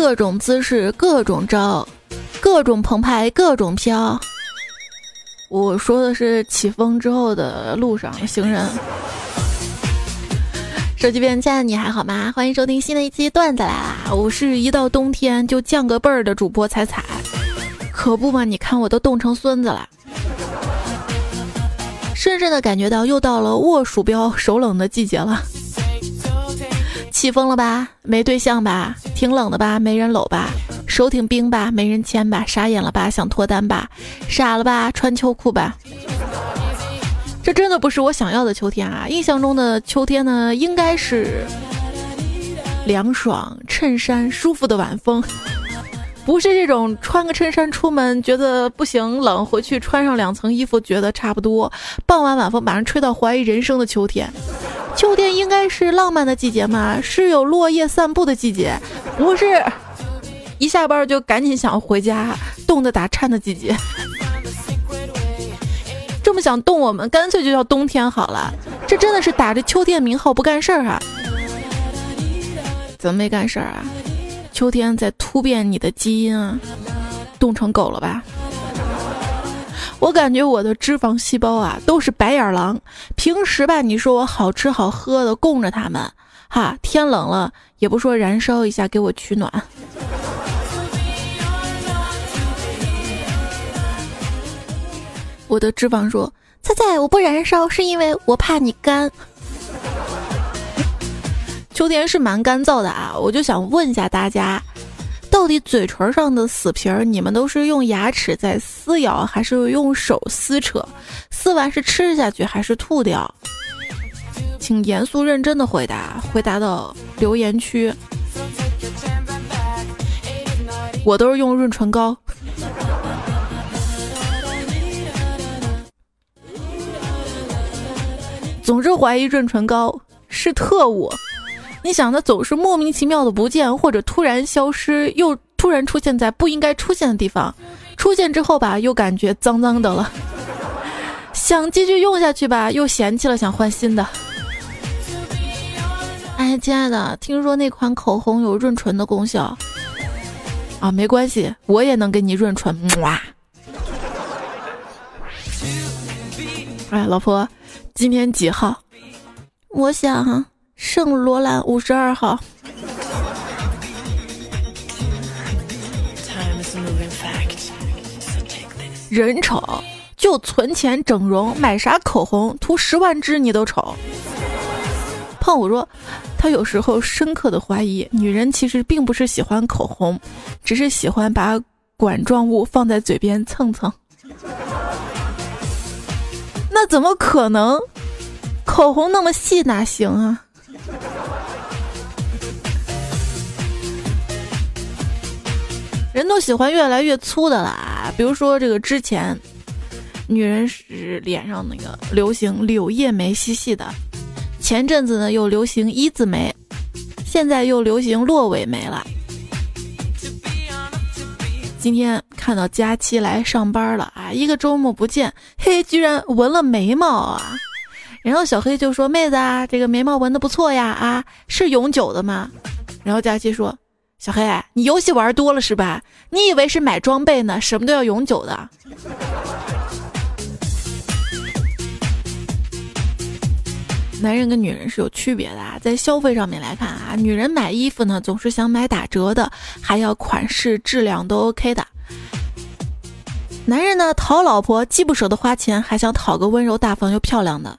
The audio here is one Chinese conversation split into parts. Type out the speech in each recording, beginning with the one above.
各种姿势，各种招，各种澎湃，各种飘。我说的是起风之后的路上行人。手机边亲爱的你还好吗？欢迎收听新的一期段子来啦！我是一到冬天就降个辈儿的主播彩彩，可不嘛？你看我都冻成孙子了，深深的感觉到又到了握鼠标手冷的季节了。起风了吧？没对象吧？挺冷的吧？没人搂吧？手挺冰吧？没人牵吧？傻眼了吧？想脱单吧？傻了吧？穿秋裤吧？这真的不是我想要的秋天啊！印象中的秋天呢，应该是凉爽、衬衫舒服的晚风，不是这种穿个衬衫出门觉得不行冷，回去穿上两层衣服觉得差不多，傍晚晚风把人吹到怀疑人生的秋天。秋天应该是浪漫的季节嘛，是有落叶散步的季节，不是一下班就赶紧想回家、冻得打颤的季节。这么想冻我们，干脆就叫冬天好了。这真的是打着秋天名号不干事儿啊？怎么没干事儿啊？秋天在突变你的基因啊？冻成狗了吧？我感觉我的脂肪细胞啊都是白眼狼。平时吧，你说我好吃好喝的供着他们，哈，天冷了也不说燃烧一下给我取暖。我的脂肪说：“菜菜，我不燃烧是因为我怕你干。”秋天是蛮干燥的啊，我就想问一下大家，到底嘴唇上的死皮儿，你们都是用牙齿在撕咬，还是用手撕扯？撕完是吃下去还是吐掉？请严肃认真的回答，回答到留言区。我都是用润唇膏。总是怀疑润唇膏是特务，你想它总是莫名其妙的不见，或者突然消失，又突然出现在不应该出现的地方，出现之后吧，又感觉脏脏的了，想继续用下去吧，又嫌弃了，想换新的。哎，亲爱的，听说那款口红有润唇的功效啊？没关系，我也能给你润唇。哇！哎，老婆。今天几号？我想圣罗兰五十二号。人丑就存钱整容，买啥口红涂十万支你都丑。胖虎说，他有时候深刻的怀疑，女人其实并不是喜欢口红，只是喜欢把管状物放在嘴边蹭蹭。那怎么可能？口红那么细哪行啊？人都喜欢越来越粗的啦。比如说这个之前，女人是脸上那个流行柳叶眉细细的，前阵子呢又流行一字眉，现在又流行落尾眉了。今天看到佳期来上班了啊，一个周末不见，嘿，居然纹了眉毛啊！然后小黑就说：“妹子啊，这个眉毛纹的不错呀，啊，是永久的吗？”然后佳期说：“小黑，你游戏玩多了是吧？你以为是买装备呢？什么都要永久的。”男人跟女人是有区别的啊，在消费上面来看啊，女人买衣服呢总是想买打折的，还要款式质量都 OK 的。男人呢讨老婆既不舍得花钱，还想讨个温柔大方又漂亮的。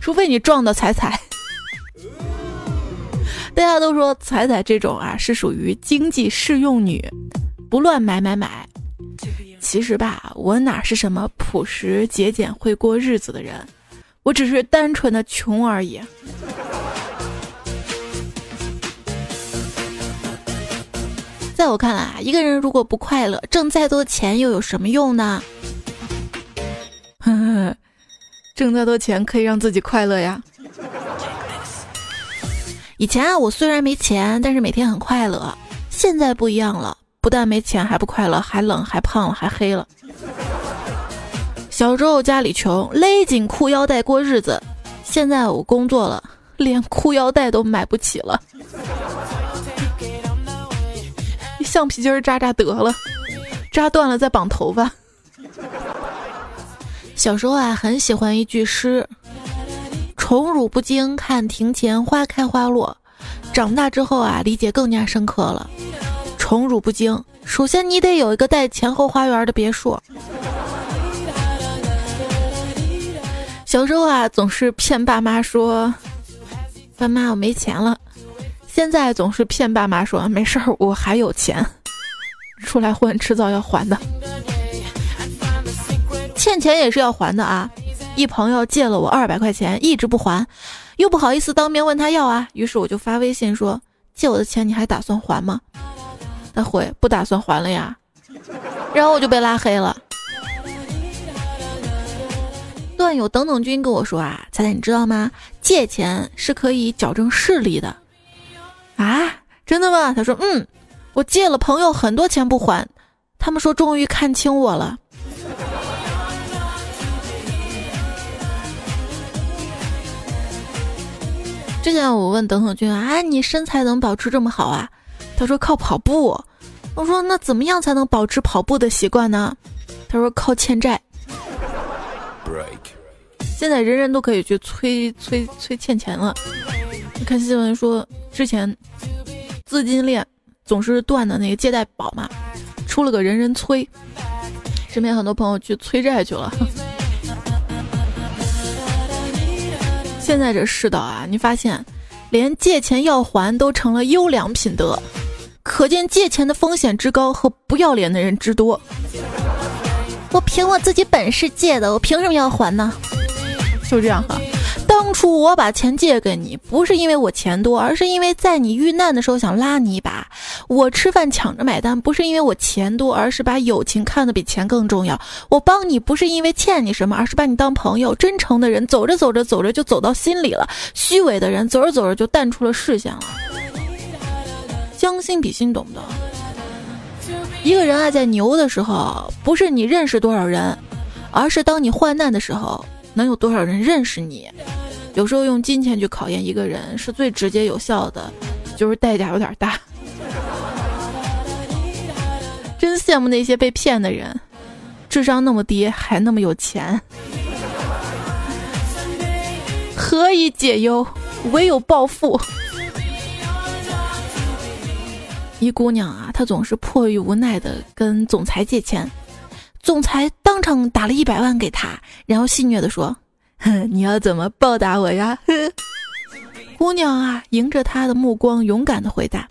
除非你撞到彩彩。大家都说彩彩这种啊是属于经济适用女，不乱买买买。其实吧，我哪是什么朴实节俭会过日子的人，我只是单纯的穷而已。在我看来啊，一个人如果不快乐，挣再多钱又有什么用呢？呵 呵挣再多钱可以让自己快乐呀。以前啊，我虽然没钱，但是每天很快乐。现在不一样了。不但没钱还不快乐，还冷还胖了还黑了。小时候家里穷，勒紧裤腰带过日子。现在我工作了，连裤腰带都买不起了。橡皮筋扎扎得了，扎断了再绑头发。小时候啊，很喜欢一句诗：“宠辱不惊，看庭前花开花落。”长大之后啊，理解更加深刻了。宠辱不惊，首先你得有一个带前后花园的别墅。小时候啊，总是骗爸妈说：“爸妈，我没钱了。”现在总是骗爸妈说：“没事儿，我还有钱。”出来混，迟早要还的。欠钱也是要还的啊！一朋友借了我二百块钱，一直不还，又不好意思当面问他要啊，于是我就发微信说：“借我的钱你还打算还吗？”他回：“不打算还了呀。”然后我就被拉黑了。段友等等君跟我说啊，彩彩你知道吗？借钱是可以矫正视力的。啊，真的吗？他说：“嗯，我借了朋友很多钱不还，他们说终于看清我了。”之前我问等等君啊，你身材怎么保持这么好啊？他说靠跑步。我说那怎么样才能保持跑步的习惯呢？他说靠欠债。现在人人都可以去催催催欠钱了。你看新闻说，之前资金链总是断的那个借贷宝嘛，出了个人人催，身边很多朋友去催债去了。现在这世道啊，你发现连借钱要还都成了优良品德，可见借钱的风险之高和不要脸的人之多。我凭我自己本事借的，我凭什么要还呢？就这样哈，当初我把钱借给你，不是因为我钱多，而是因为在你遇难的时候想拉你一把。我吃饭抢着买单，不是因为我钱多，而是把友情看得比钱更重要。我帮你不是因为欠你什么，而是把你当朋友。真诚的人走着走着走着就走到心里了，虚伪的人走着走着就淡出了视线了。将心比心，懂不懂？一个人啊，在牛的时候，不是你认识多少人，而是当你患难的时候。能有多少人认识你？有时候用金钱去考验一个人是最直接有效的，就是代价有点大。真羡慕那些被骗的人，智商那么低还那么有钱。何以解忧，唯有暴富。一姑娘啊，她总是迫于无奈的跟总裁借钱。总裁当场打了一百万给她，然后戏谑的说：“哼，你要怎么报答我呀？” 姑娘啊，迎着他的目光，勇敢的回答：“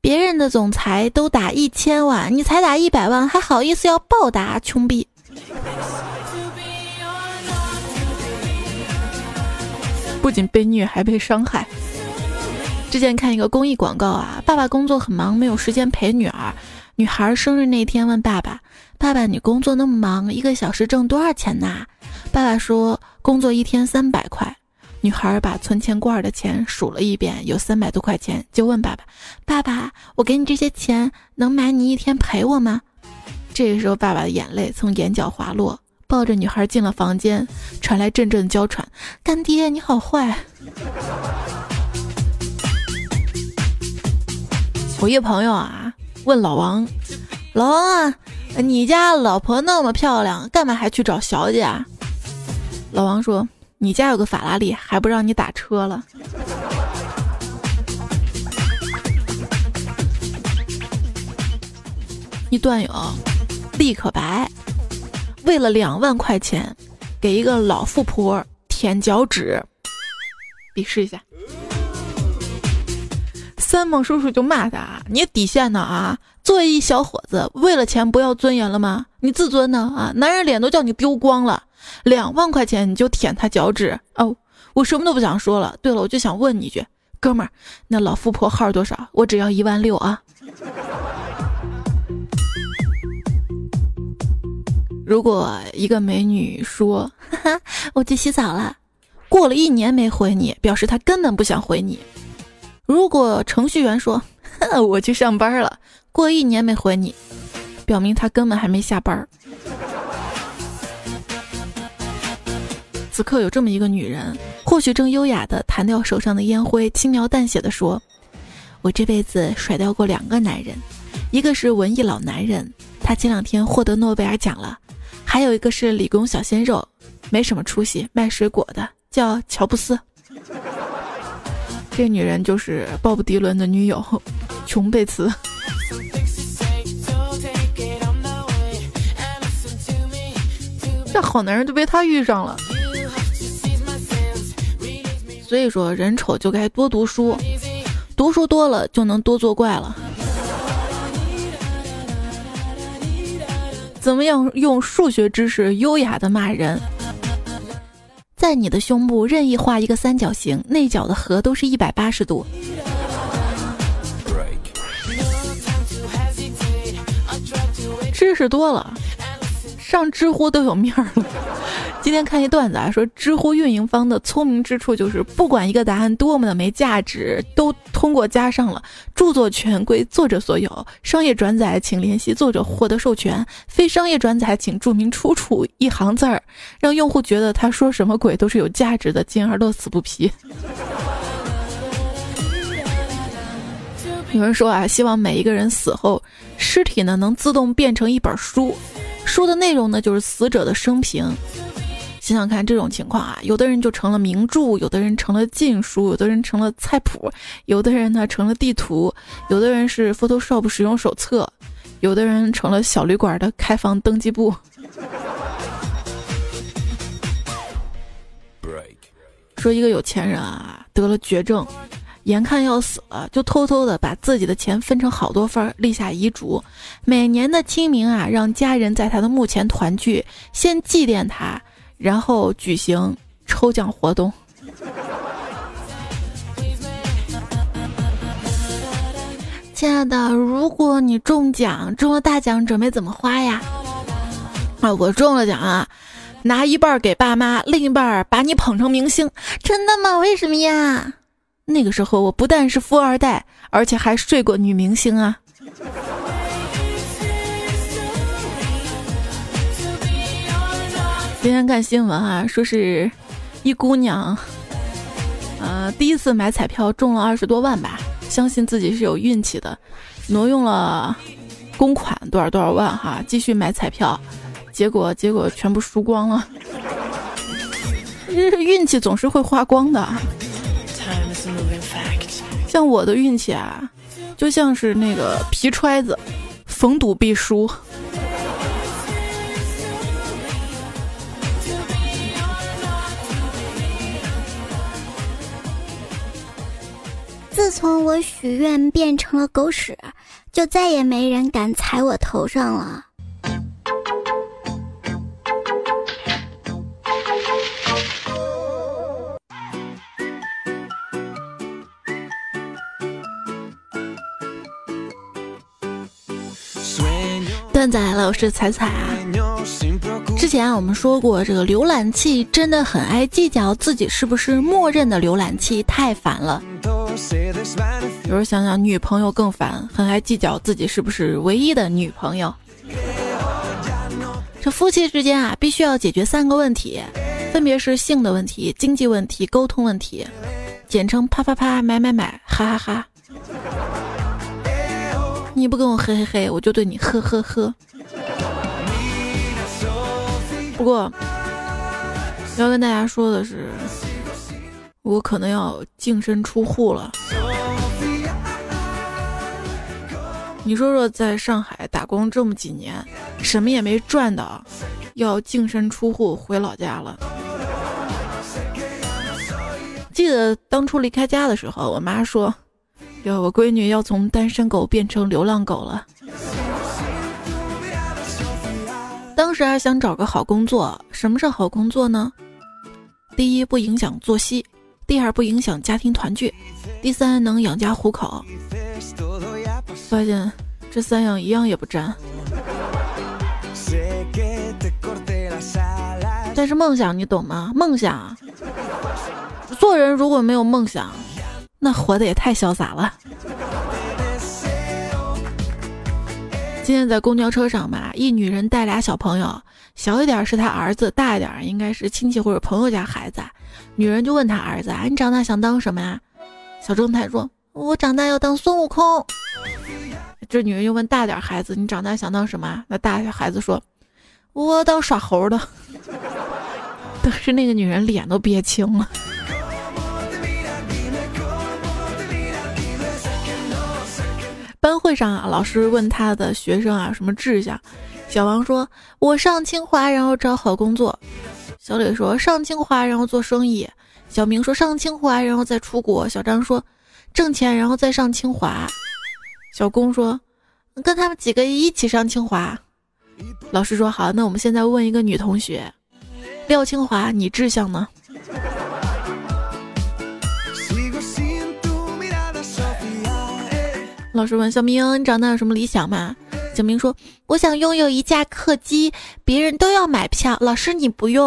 别人的总裁都打一千万，你才打一百万，还好意思要报答？穷逼！”不仅被虐，还被伤害。之前看一个公益广告啊，爸爸工作很忙，没有时间陪女儿。女孩生日那天问爸爸。爸爸，你工作那么忙，一个小时挣多少钱呐？爸爸说，工作一天三百块。女孩把存钱罐的钱数了一遍，有三百多块钱，就问爸爸：“爸爸，我给你这些钱，能买你一天陪我吗？”这个时候，爸爸的眼泪从眼角滑落，抱着女孩进了房间，传来阵阵娇喘：“干爹，你好坏。”我一朋友啊，问老王：“老王啊。”你家老婆那么漂亮，干嘛还去找小姐啊？老王说：“你家有个法拉利，还不让你打车了。”一段友立可白，为了两万块钱，给一个老富婆舔脚趾，比试一下。三毛叔叔就骂他：“你底线呢啊？作为一小伙子，为了钱不要尊严了吗？你自尊呢啊？男人脸都叫你丢光了，两万块钱你就舔他脚趾哦！我什么都不想说了。对了，我就想问你一句，哥们儿，那老富婆号多少？我只要一万六啊！如果一个美女说，哈哈，我去洗澡了，过了一年没回你，表示她根本不想回你。”如果程序员说 我去上班了，过一年没回你，表明他根本还没下班。此刻有这么一个女人，或许正优雅地弹掉手上的烟灰，轻描淡写地说：“我这辈子甩掉过两个男人，一个是文艺老男人，他前两天获得诺贝尔奖了；还有一个是理工小鲜肉，没什么出息，卖水果的，叫乔布斯。这女人就是鲍勃迪伦的女友，琼贝茨。这好男人都被他遇上了。”所以说，人丑就该多读书，读书多了就能多作怪了。怎么样用数学知识优雅的骂人？在你的胸部任意画一个三角形，内角的和都是一百八十度。知识多了，上知乎都有面儿了。今天看一段子啊，说知乎运营方的聪明之处就是，不管一个答案多么的没价值，都通过加上了著作权归作者所有，商业转载请联系作者获得授权，非商业转载请注明出处一行字儿，让用户觉得他说什么鬼都是有价值的，进而乐此不疲。有人说啊，希望每一个人死后，尸体呢能自动变成一本书，书的内容呢就是死者的生平。想想看，这种情况啊，有的人就成了名著，有的人成了禁书，有的人成了菜谱，有的人呢成了地图，有的人是 Photoshop 使用手册，有的人成了小旅馆的开房登记簿。说一个有钱人啊，得了绝症，眼看要死了，就偷偷的把自己的钱分成好多份儿，立下遗嘱，每年的清明啊，让家人在他的墓前团聚，先祭奠他。然后举行抽奖活动。亲爱的，如果你中奖中了大奖，准备怎么花呀？啊，我中了奖啊，拿一半给爸妈，另一半把你捧成明星。真的吗？为什么呀？那个时候我不但是富二代，而且还睡过女明星啊。今天看新闻啊，说是一姑娘，呃，第一次买彩票中了二十多万吧，相信自己是有运气的，挪用了公款多少多少万哈，继续买彩票，结果结果全部输光了。运气总是会花光的，像我的运气啊，就像是那个皮揣子，逢赌必输。自从我许愿变成了狗屎，就再也没人敢踩我头上了。段子来了，我是彩彩啊。之前啊我们说过，这个浏览器真的很爱计较自己是不是默认的浏览器，太烦了。有时候想想，女朋友更烦，很爱计较自己是不是唯一的女朋友。这夫妻之间啊，必须要解决三个问题，分别是性的问题、经济问题、沟通问题，简称啪啪啪、买买买、哈哈哈。你不跟我嘿嘿嘿，我就对你呵呵呵。不过，要跟大家说的是。我可能要净身出户了。你说说，在上海打工这么几年，什么也没赚到，要净身出户回老家了。记得当初离开家的时候，我妈说：“哟，我闺女要从单身狗变成流浪狗了。”当时还想找个好工作。什么是好工作呢？第一，不影响作息。第二不影响家庭团聚，第三能养家糊口。发现这三样一样也不沾。但是梦想你懂吗？梦想，做人如果没有梦想，那活的也太潇洒了。今天在公交车上嘛，一女人带俩小朋友，小一点是她儿子，大一点应该是亲戚或者朋友家孩子。女人就问她儿子：“啊你长大想当什么呀？”小正太说：“我长大要当孙悟空。”这女人又问大点孩子：“你长大想当什么？”那大孩子说：“我当耍猴的。”当时那个女人脸都憋青了。班会上啊，老师问他的学生啊什么志向，小王说：“我上清华，然后找好工作。”小磊说：“上清华，然后做生意。”小明说：“上清华，然后再出国。”小张说：“挣钱，然后再上清华。”小龚说：“跟他们几个一起上清华。”老师说：“好，那我们现在问一个女同学，廖清华，你志向呢？”老师问小明：“你长大有什么理想吗？”小明说：“我想拥有一架客机，别人都要买票，老师你不用。”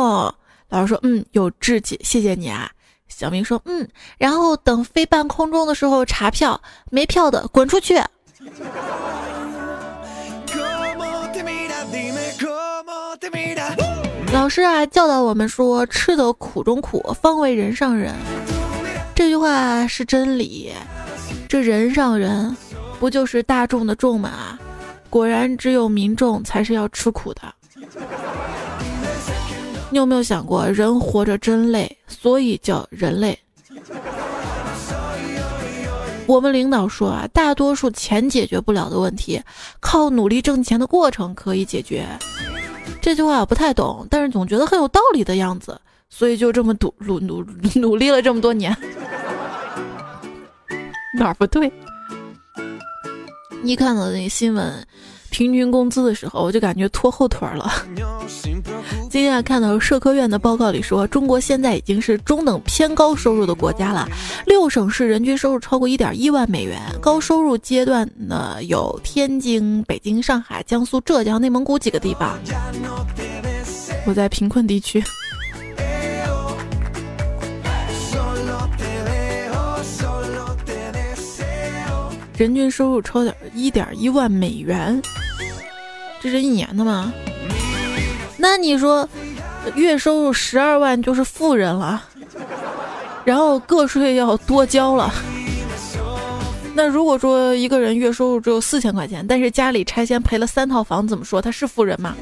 老师说：“嗯，有志气，谢谢你啊。”小明说：“嗯，然后等飞半空中的时候查票，没票的滚出去。”老师啊，教导我们说：“吃得苦中苦，方为人上人。”这句话是真理。这人上人。不就是大众的众吗？果然，只有民众才是要吃苦的。你有没有想过，人活着真累，所以叫人类。我们领导说啊，大多数钱解决不了的问题，靠努力挣钱的过程可以解决。这句话我不太懂，但是总觉得很有道理的样子，所以就这么努努努努力了这么多年。哪儿不对？一看到那新闻，平均工资的时候，我就感觉拖后腿了。今天看到社科院的报告里说，中国现在已经是中等偏高收入的国家了，六省市人均收入超过一点一万美元。高收入阶段呢，有天津、北京、上海、江苏、浙江、内蒙古几个地方。我在贫困地区。人均收入超点一点一万美元，这是一年的吗？那你说，月收入十二万就是富人了，然后个税要多交了。那如果说一个人月收入只有四千块钱，但是家里拆迁赔了三套房，怎么说他是富人吗？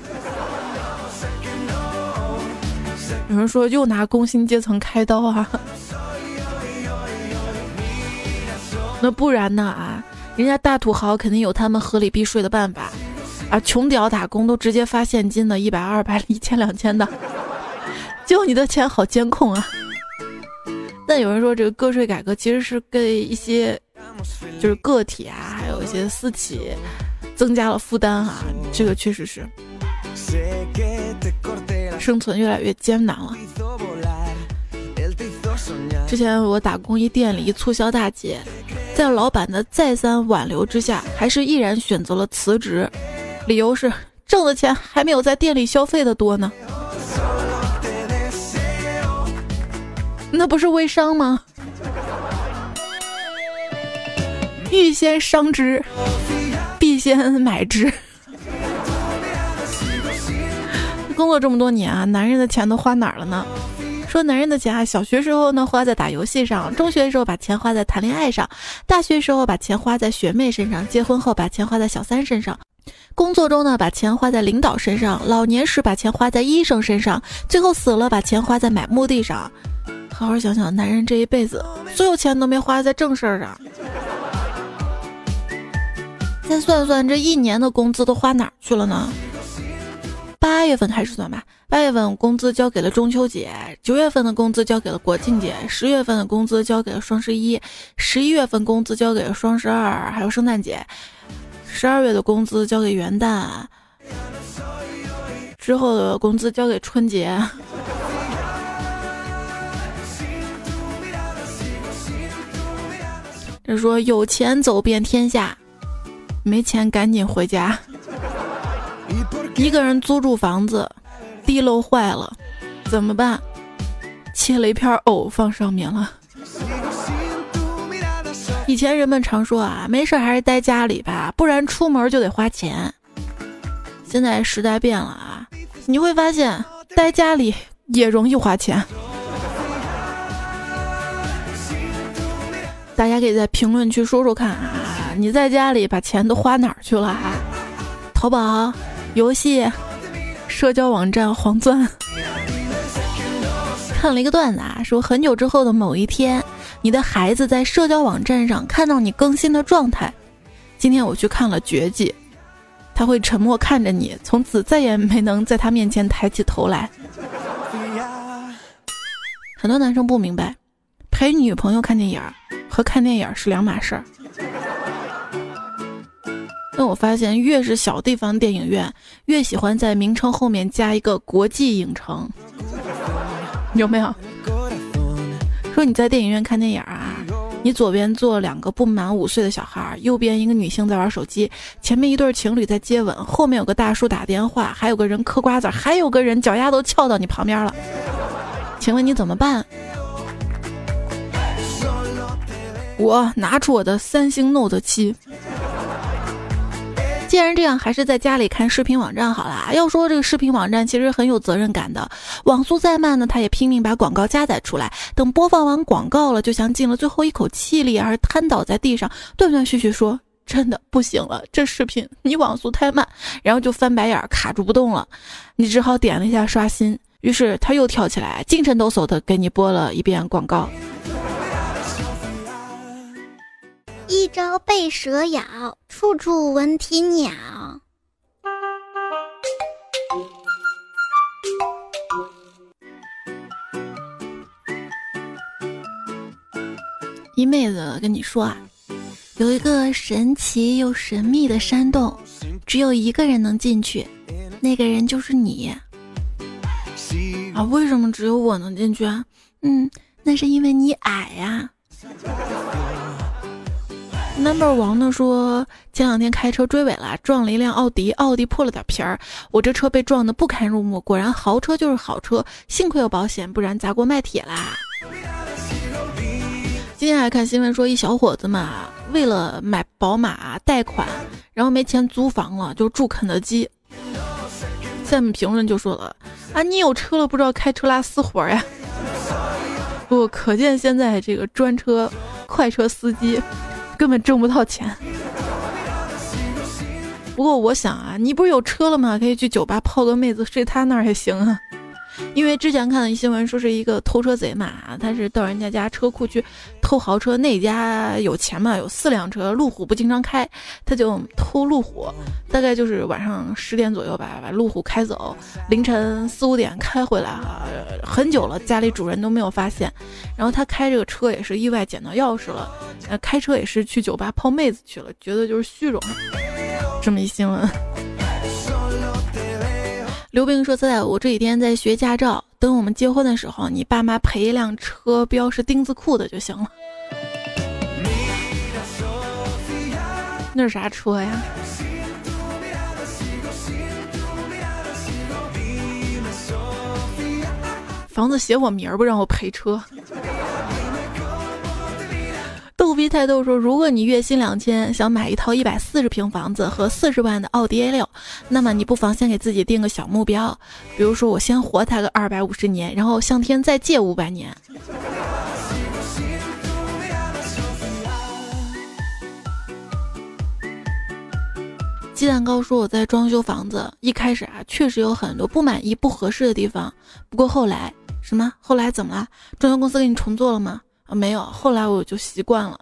有人说又拿工薪阶层开刀啊？那不然呢啊？人家大土豪肯定有他们合理避税的办法，啊，穷屌打工都直接发现金的，一百、二百、一千、两千的，就你的钱好监控啊。但有人说这个个税改革其实是给一些就是个体啊，还有一些私企增加了负担啊，这个确实是生存越来越艰难了。之前我打工一店里一促销大姐。在老板的再三挽留之下，还是毅然选择了辞职，理由是挣的钱还没有在店里消费的多呢。那不是微商吗？欲先商之，必先买之。工作这么多年啊，男人的钱都花哪儿了呢？说男人的钱啊，小学时候呢花在打游戏上，中学的时候把钱花在谈恋爱上，大学时候把钱花在学妹身上，结婚后把钱花在小三身上，工作中呢把钱花在领导身上，老年时把钱花在医生身上，最后死了把钱花在买墓地上。好好想想，男人这一辈子所有钱都没花在正事儿上。再算算这一年的工资都花哪儿去了呢？八月份开始算吧。八月份工资交给了中秋节，九月份的工资交给了国庆节，十月份的工资交给了双十一，十一月份工资交给了双十二，还有圣诞节，十二月的工资交给元旦，之后的工资交给春节。这说有钱走遍天下，没钱赶紧回家。一个人租住房子。地漏坏了，怎么办？切了一片藕放上面了。以前人们常说啊，没事还是待家里吧，不然出门就得花钱。现在时代变了啊，你会发现待家里也容易花钱。大家可以在评论区说说看啊，你在家里把钱都花哪儿去了啊？淘宝、游戏、社交网站黄钻。看了一个段子啊，说很久之后的某一天，你的孩子在社交网站上看到你更新的状态。今天我去看了《绝技》，他会沉默看着你，从此再也没能在他面前抬起头来。很多男生不明白，陪女朋友看电影和看电影是两码事儿。那我发现，越是小地方电影院，越喜欢在名称后面加一个“国际影城”，有没有？说你在电影院看电影啊，你左边坐两个不满五岁的小孩，右边一个女性在玩手机，前面一对情侣在接吻，后面有个大叔打电话，还有个人嗑瓜子，还有个人脚丫都翘到你旁边了，请问你怎么办？我拿出我的三星 Note 七。既然这样，还是在家里看视频网站好了。要说这个视频网站其实很有责任感的，网速再慢呢，他也拼命把广告加载出来。等播放完广告了，就像进了最后一口气里，而瘫倒在地上，断断续续说：“真的不行了，这视频你网速太慢。”然后就翻白眼卡住不动了，你只好点了一下刷新。于是他又跳起来，精神抖擞的给你播了一遍广告。一朝被蛇咬，处处闻啼鸟。一妹子跟你说啊，有一个神奇又神秘的山洞，只有一个人能进去，那个人就是你。啊，为什么只有我能进去啊？嗯，那是因为你矮呀。Number 王呢说，前两天开车追尾了，撞了一辆奥迪，奥迪破了点皮儿，我这车被撞得不堪入目。果然豪车就是好车，幸亏有保险，不然砸锅卖铁啦。今天还看新闻说，一小伙子嘛，为了买宝马贷款，然后没钱租房了，就住肯德基。下面评论就说了，啊，你有车了，不知道开车拉私活呀？不，可见现在这个专车、快车司机。根本挣不到钱。不过我想啊，你不是有车了吗？可以去酒吧泡个妹子，睡他那儿也行啊。因为之前看的新闻说是一个偷车贼嘛，他是到人家家车库去偷豪车，那家有钱嘛，有四辆车，路虎不经常开，他就偷路虎，大概就是晚上十点左右吧，把路虎开走，凌晨四五点开回来哈，很久了，家里主人都没有发现，然后他开这个车也是意外捡到钥匙了，呃，开车也是去酒吧泡妹子去了，觉得就是虚荣，这么一新闻。刘冰说：“在我这几天在学驾照，等我们结婚的时候，你爸妈赔一辆车标是丁字裤的就行了。那是啥车呀？房子写我名儿不让我赔车。”逗逼太逗说：“如果你月薪两千，想买一套一百四十平房子和四十万的奥迪 A 六，那么你不妨先给自己定个小目标，比如说我先活它个二百五十年，然后向天再借五百年。”鸡蛋糕说：“我在装修房子，一开始啊，确实有很多不满意、不合适的地方，不过后来什么？后来怎么了？装修公司给你重做了吗？”啊，没有，后来我就习惯了。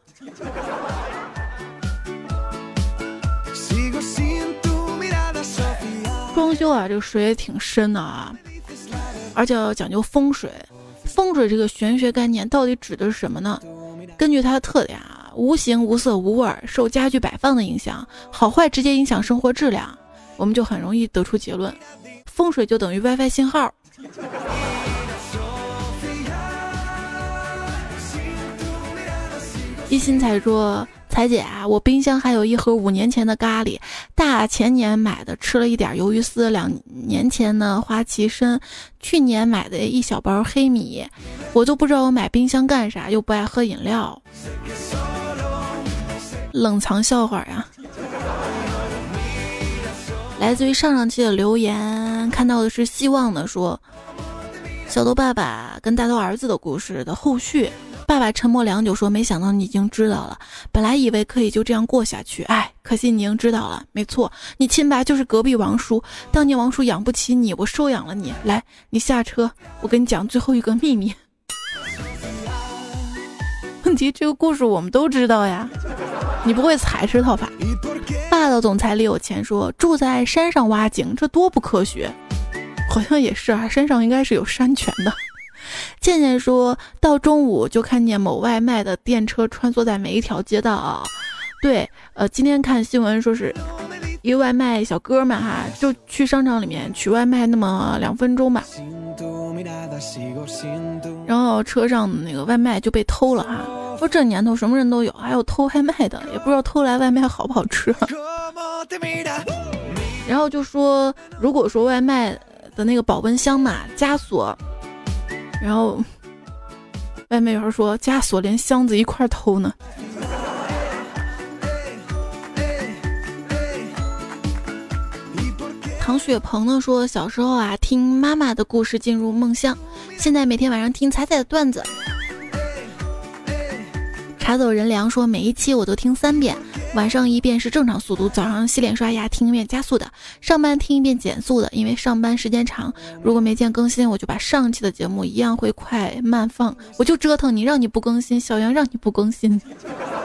装修啊，这个水也挺深的啊，而且要讲究风水。风水这个玄学概念到底指的是什么呢？根据它的特点啊，无形、无色、无味，受家具摆放的影响，好坏直接影响生活质量，我们就很容易得出结论：风水就等于 WiFi 信号。一心才说：“彩姐啊，我冰箱还有一盒五年前的咖喱，大前年买的，吃了一点鱿鱼丝；两年前呢花旗参，去年买的一小包黑米，我都不知道我买冰箱干啥，又不爱喝饮料，冷藏笑话呀。”来自于上上期的留言，看到的是希望的说，小豆爸爸跟大头儿子的故事的后续。爸爸沉默良久，说：“没想到你已经知道了。本来以为可以就这样过下去，哎，可惜你已经知道了。没错，你亲爸就是隔壁王叔。当年王叔养不起你，我收养了你。来，你下车，我跟你讲最后一个秘密。问题这个故事我们都知道呀，你不会踩这套吧？霸道总裁李有钱说：住在山上挖井，这多不科学。好像也是啊，山上应该是有山泉的。”倩倩说到中午就看见某外卖的电车穿梭在每一条街道。对，呃，今天看新闻说是一个外卖小哥们哈，就去商场里面取外卖那么两分钟吧，然后车上那个外卖就被偷了哈。说这年头什么人都有，还有偷外卖的，也不知道偷来外卖好不好吃。然后就说，如果说外卖的那个保温箱嘛，枷锁。然后，外面有人说：“枷锁连箱子一块偷呢。”唐雪鹏呢说：“小时候啊，听妈妈的故事进入梦乡，现在每天晚上听彩彩的段子。”茶走人凉说：“每一期我都听三遍。”晚上一遍是正常速度，早上洗脸刷牙听一遍加速的，上班听一遍减速的，因为上班时间长。如果没见更新，我就把上期的节目一样会快慢放，我就折腾你，让你不更新，小杨让你不更新。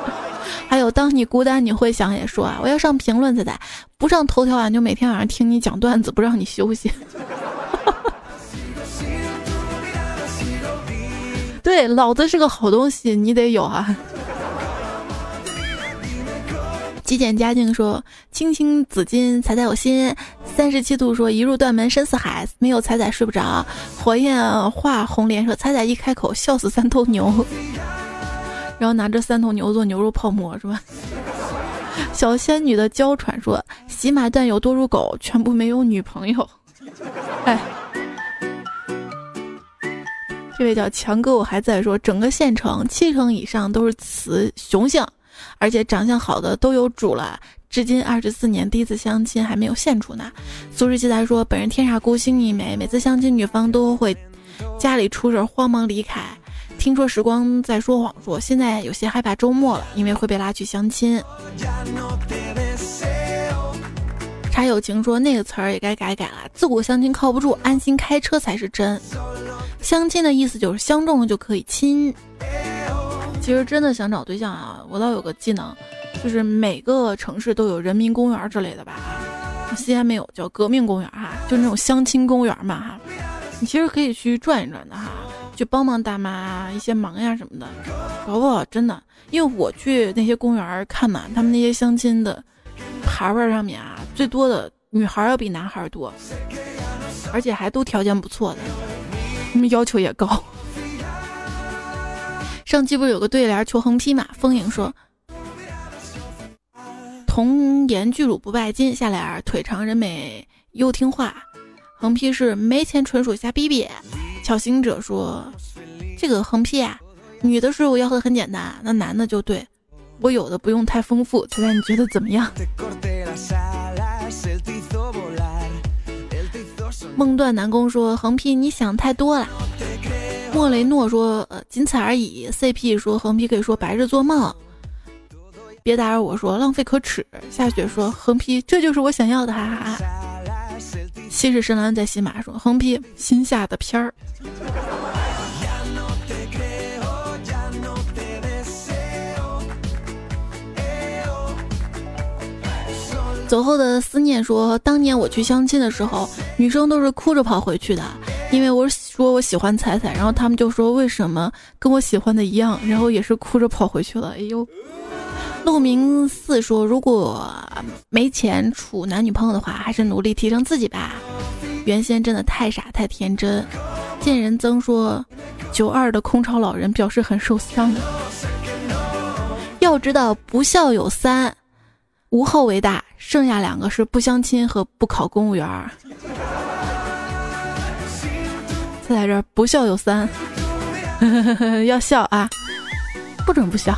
还有，当你孤单你会想也说啊，我要上评论仔仔，不上头条啊，就每天晚上听你讲段子，不让你休息。对，老子是个好东西，你得有啊。极简家境说：“青青紫金，彩彩我心。”三十七度说：“一入断门深似海，没有彩彩睡不着。”火焰化红莲说：“彩彩一开口，笑死三头牛。”然后拿着三头牛做牛肉泡馍是吧？小仙女的娇喘说：“喜马段友多如狗，全部没有女朋友。”哎，这位叫强哥，我还在说，整个县城七成以上都是雌雄性。而且长相好的都有主了，至今二十四年，第一次相亲还没有现出呢。苏轼记载说，本人天煞孤星一枚，每次相亲女方都会家里出事慌忙离开。听说时光在说谎，说现在有些害怕周末了，因为会被拉去相亲。茶友情说那个词儿也该改改了，自古相亲靠不住，安心开车才是真。相亲的意思就是相中了就可以亲。其实真的想找对象啊，我倒有个技能，就是每个城市都有人民公园之类的吧。西安没有，叫革命公园哈，就那种相亲公园嘛哈。你其实可以去转一转的哈，去帮帮大妈一些忙呀什么的，搞不好真的。因为我去那些公园看嘛，他们那些相亲的牌牌上面啊，最多的女孩要比男孩多，而且还都条件不错的，他们要求也高。上期不是有个对联求横批嘛？风影说：“童颜巨乳不拜金。”下联腿长人美又听话。横批是没钱纯属瞎逼逼。巧行者说：“这个横批啊，女的是我要的很简单，那男的就对我有的不用太丰富。猜猜你觉得怎么样？”梦断南宫说：“横批你想太多了。”莫雷诺说：“呃，仅此而已。”CP 说：“横批可以说白日做梦。”别打扰我说：“浪费可耻。”夏雪说：“横批这就是我想要的，哈哈哈。”西式深蓝在喜马说：“横批新下的片儿。”走后的思念说：“当年我去相亲的时候，女生都是哭着跑回去的。”因为我说我喜欢彩彩，然后他们就说为什么跟我喜欢的一样，然后也是哭着跑回去了。哎呦，鹿明四说如果没钱处男女朋友的话，还是努力提升自己吧。原先真的太傻太天真。见人曾说九二的空巢老人表示很受伤。要知道不孝有三，无后为大，剩下两个是不相亲和不考公务员。在这儿不孝有三，要笑啊，不准不笑。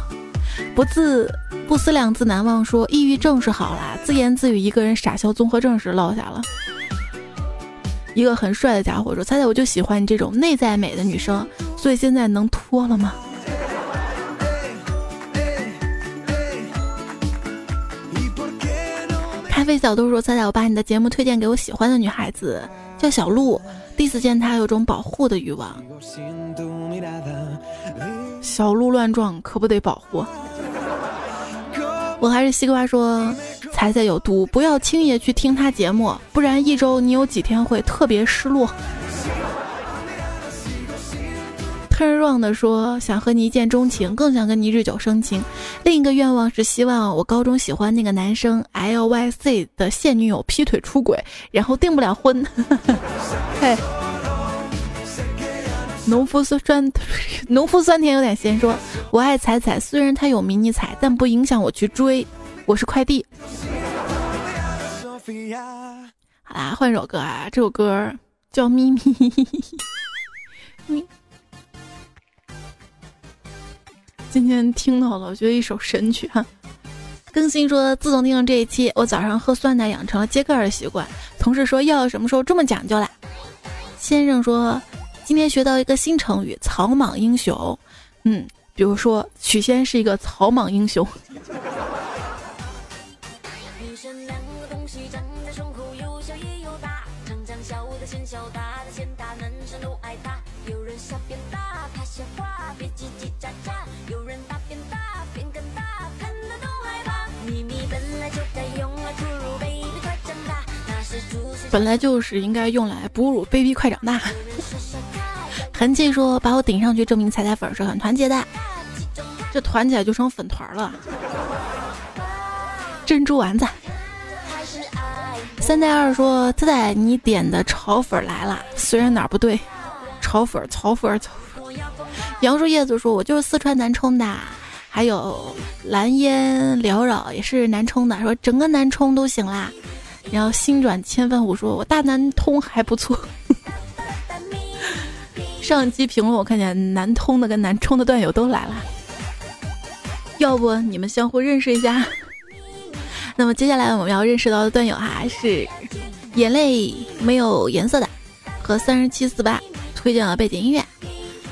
不自不思量，自难忘。说抑郁症是好啦，自言自语一个人傻笑综合症是落下了。一个很帅的家伙说：“猜猜我就喜欢你这种内在美的女生，所以现在能脱了吗？”咖啡小豆说：“猜猜我把你的节目推荐给我喜欢的女孩子，叫小鹿。第一次见她，有种保护的欲望。小鹿乱撞，可不得保护。”我还是西瓜说。猜猜有毒，不要轻易去听她节目，不然一周你有几天会特别失落。春壮的说想和你一见钟情，更想跟你日久生情。另一个愿望是希望我高中喜欢那个男生 L Y C 的现女友劈腿出轨，然后订不了婚。嘿，农夫酸酸，农夫酸甜有点咸。说我爱彩彩，虽然他有迷你彩，但不影响我去追。我是快递。好啦，换首歌啊！这首歌叫《咪咪》。咪。今天听到了，我觉得一首神曲哈。更新说，自从听了这一期，我早上喝酸奶养成了揭盖的习惯。同事说，药什么时候这么讲究啦？先生说，今天学到一个新成语“草莽英雄”。嗯，比如说许仙是一个草莽英雄。本来就是应该用来哺乳 baby 快长大。痕迹说把我顶上去，证明彩彩粉是很团结的。这团起来就成粉团了。珍珠丸子。三代二说仔仔你点的炒粉来了，虽然哪儿不对，炒粉炒粉炒。杨树叶子说，我就是四川南充的。还有蓝烟缭绕也是南充的，说整个南充都行啦。然后心转千帆户说：“我大南通还不错。”上期评论我看见南通的跟南充的段友都来了，要不你们相互认识一下？那么接下来我们要认识到的段友哈是眼泪没有颜色的和三十七四八推荐了背景音乐。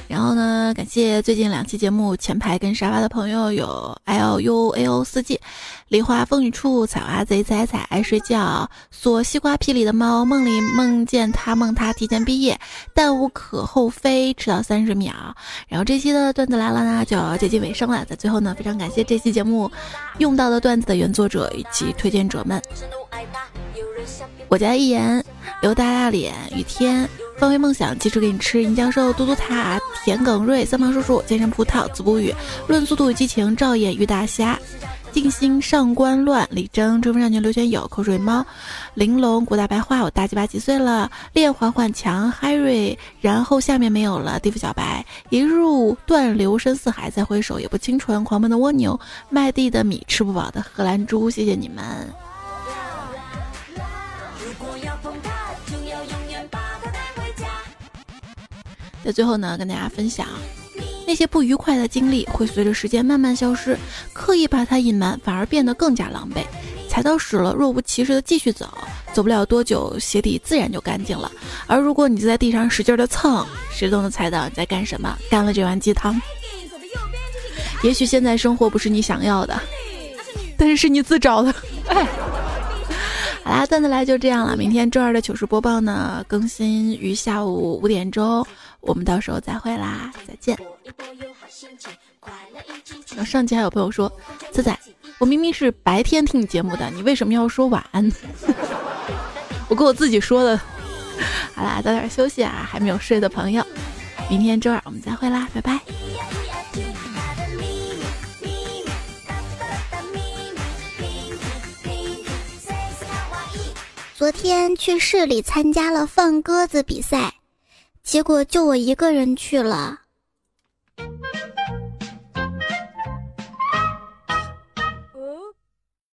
然后呢？感谢最近两期节目前排跟沙发的朋友有 L U A O 四季、梨花风雨处、采花贼采采爱睡觉、锁西瓜皮里的猫、梦里梦见他梦他提前毕业、但无可厚非迟到三十秒。然后这期的段子来了呢，就要接近尾声了。在最后呢，非常感谢这期节目用到的段子的原作者以及推荐者们。我家一言，刘大大脸，雨天。放飞梦想，继续给你吃银教授、嘟嘟塔、田耿瑞、三毛叔叔、健身葡萄、子不语、论速度与激情、赵演、于大侠、静心、上官乱、李征、追风少年、刘玄友、口水猫、玲珑、古大白话、我大鸡巴几岁了？练缓缓强、Harry，然后下面没有了。地府小白一入断流深似海，再回首也不清纯。狂奔的蜗牛，麦地的米吃不饱的荷兰猪，谢谢你们。在最后呢，跟大家分享，那些不愉快的经历会随着时间慢慢消失，刻意把它隐瞒反而变得更加狼狈。踩到屎了，若无其事的继续走，走不了多久，鞋底自然就干净了。而如果你就在地上使劲的蹭，谁都能猜到你在干什么，干了这碗鸡汤。也许现在生活不是你想要的，但是是你自找的。哎，好啦，段子来就这样了。明天周二的糗事播报呢，更新于下午五点钟。我们到时候再会啦，再见。然后上期还有朋友说：“仔仔，我明明是白天听你节目的，你为什么要说晚安？” 我跟我自己说的。好啦，早点休息啊，还没有睡的朋友，明天周二我们再会啦，拜拜。昨天去市里参加了放鸽子比赛。结果就我一个人去了。